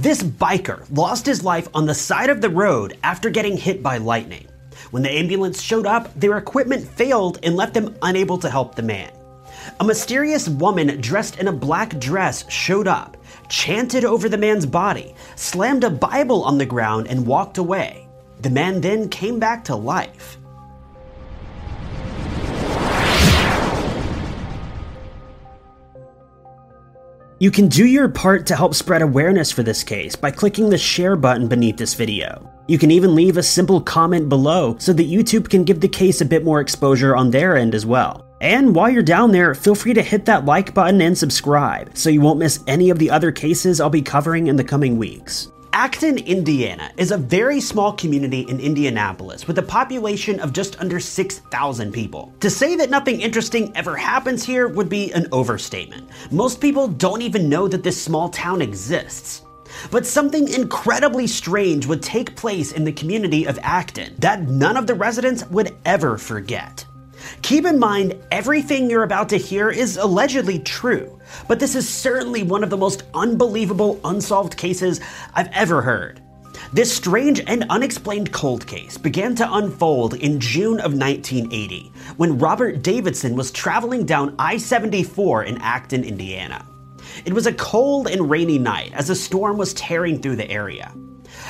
This biker lost his life on the side of the road after getting hit by lightning. When the ambulance showed up, their equipment failed and left them unable to help the man. A mysterious woman dressed in a black dress showed up, chanted over the man's body, slammed a Bible on the ground, and walked away. The man then came back to life. You can do your part to help spread awareness for this case by clicking the share button beneath this video. You can even leave a simple comment below so that YouTube can give the case a bit more exposure on their end as well. And while you're down there, feel free to hit that like button and subscribe so you won't miss any of the other cases I'll be covering in the coming weeks. Acton, Indiana is a very small community in Indianapolis with a population of just under 6,000 people. To say that nothing interesting ever happens here would be an overstatement. Most people don't even know that this small town exists. But something incredibly strange would take place in the community of Acton that none of the residents would ever forget. Keep in mind, everything you're about to hear is allegedly true, but this is certainly one of the most unbelievable unsolved cases I've ever heard. This strange and unexplained cold case began to unfold in June of 1980 when Robert Davidson was traveling down I 74 in Acton, Indiana. It was a cold and rainy night as a storm was tearing through the area.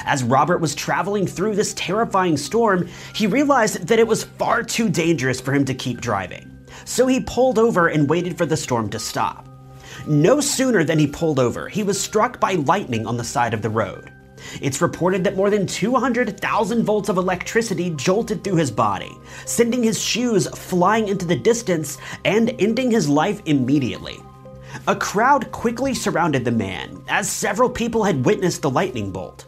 As Robert was traveling through this terrifying storm, he realized that it was far too dangerous for him to keep driving. So he pulled over and waited for the storm to stop. No sooner than he pulled over, he was struck by lightning on the side of the road. It's reported that more than 200,000 volts of electricity jolted through his body, sending his shoes flying into the distance and ending his life immediately. A crowd quickly surrounded the man, as several people had witnessed the lightning bolt.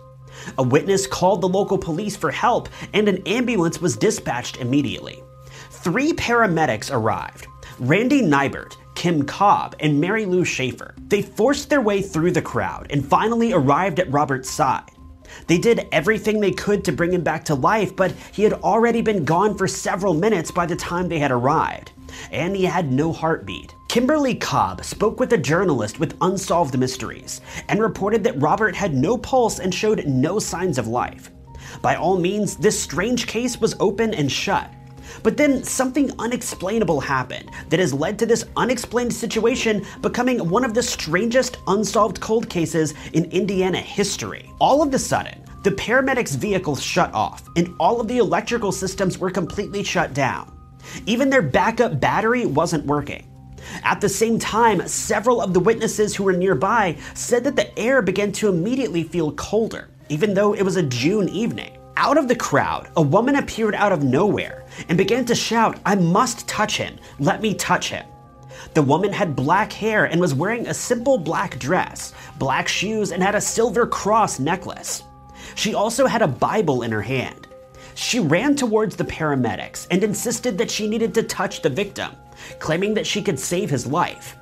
A witness called the local police for help, and an ambulance was dispatched immediately. Three paramedics arrived Randy Nybert, Kim Cobb, and Mary Lou Schaefer. They forced their way through the crowd and finally arrived at Robert's side. They did everything they could to bring him back to life, but he had already been gone for several minutes by the time they had arrived, and he had no heartbeat. Kimberly Cobb spoke with a journalist with Unsolved Mysteries and reported that Robert had no pulse and showed no signs of life. By all means, this strange case was open and shut. But then something unexplainable happened that has led to this unexplained situation becoming one of the strangest unsolved cold cases in Indiana history. All of a sudden, the paramedics' vehicles shut off and all of the electrical systems were completely shut down. Even their backup battery wasn't working. At the same time, several of the witnesses who were nearby said that the air began to immediately feel colder, even though it was a June evening. Out of the crowd, a woman appeared out of nowhere and began to shout, I must touch him, let me touch him. The woman had black hair and was wearing a simple black dress, black shoes, and had a silver cross necklace. She also had a Bible in her hand. She ran towards the paramedics and insisted that she needed to touch the victim, claiming that she could save his life.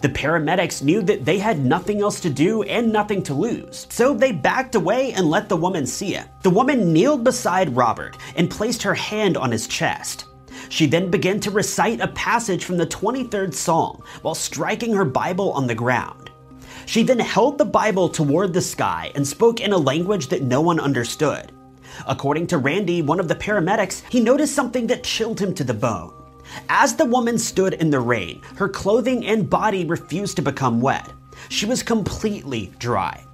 The paramedics knew that they had nothing else to do and nothing to lose, so they backed away and let the woman see it. The woman kneeled beside Robert and placed her hand on his chest. She then began to recite a passage from the 23rd Psalm while striking her Bible on the ground. She then held the Bible toward the sky and spoke in a language that no one understood. According to Randy, one of the paramedics, he noticed something that chilled him to the bone. As the woman stood in the rain, her clothing and body refused to become wet. She was completely dry.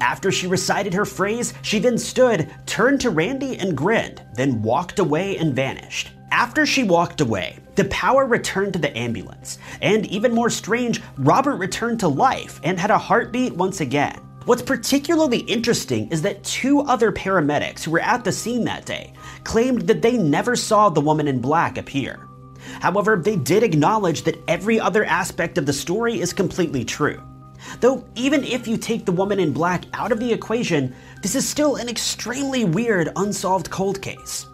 After she recited her phrase, she then stood, turned to Randy and grinned, then walked away and vanished. After she walked away, the power returned to the ambulance, and even more strange, Robert returned to life and had a heartbeat once again. What's particularly interesting is that two other paramedics who were at the scene that day claimed that they never saw the woman in black appear. However, they did acknowledge that every other aspect of the story is completely true. Though, even if you take the woman in black out of the equation, this is still an extremely weird unsolved cold case.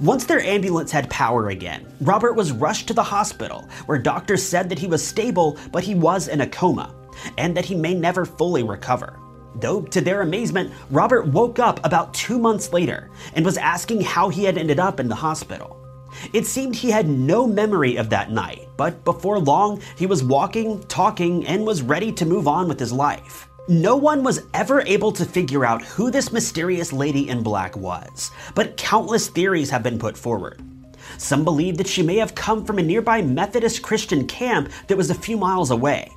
Once their ambulance had power again, Robert was rushed to the hospital, where doctors said that he was stable, but he was in a coma, and that he may never fully recover. Though, to their amazement, Robert woke up about two months later and was asking how he had ended up in the hospital. It seemed he had no memory of that night, but before long, he was walking, talking, and was ready to move on with his life. No one was ever able to figure out who this mysterious lady in black was, but countless theories have been put forward. Some believe that she may have come from a nearby Methodist Christian camp that was a few miles away.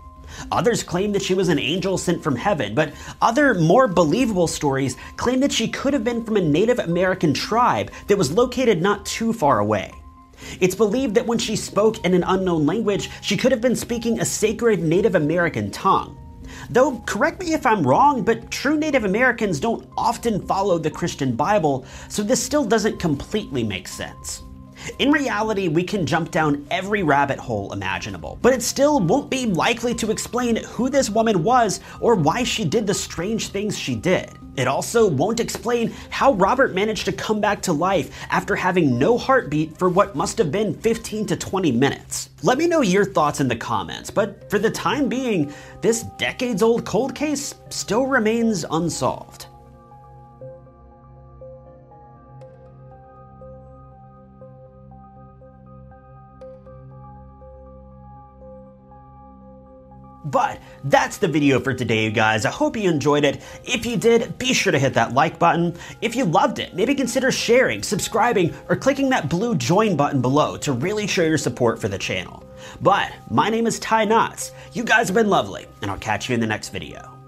Others claim that she was an angel sent from heaven, but other, more believable stories claim that she could have been from a Native American tribe that was located not too far away. It's believed that when she spoke in an unknown language, she could have been speaking a sacred Native American tongue. Though, correct me if I'm wrong, but true Native Americans don't often follow the Christian Bible, so this still doesn't completely make sense. In reality, we can jump down every rabbit hole imaginable, but it still won't be likely to explain who this woman was or why she did the strange things she did. It also won't explain how Robert managed to come back to life after having no heartbeat for what must have been 15 to 20 minutes. Let me know your thoughts in the comments, but for the time being, this decades old cold case still remains unsolved. But that's the video for today, you guys. I hope you enjoyed it. If you did, be sure to hit that like button. If you loved it, maybe consider sharing, subscribing, or clicking that blue join button below to really show your support for the channel. But my name is Ty Notts. You guys have been lovely, and I'll catch you in the next video.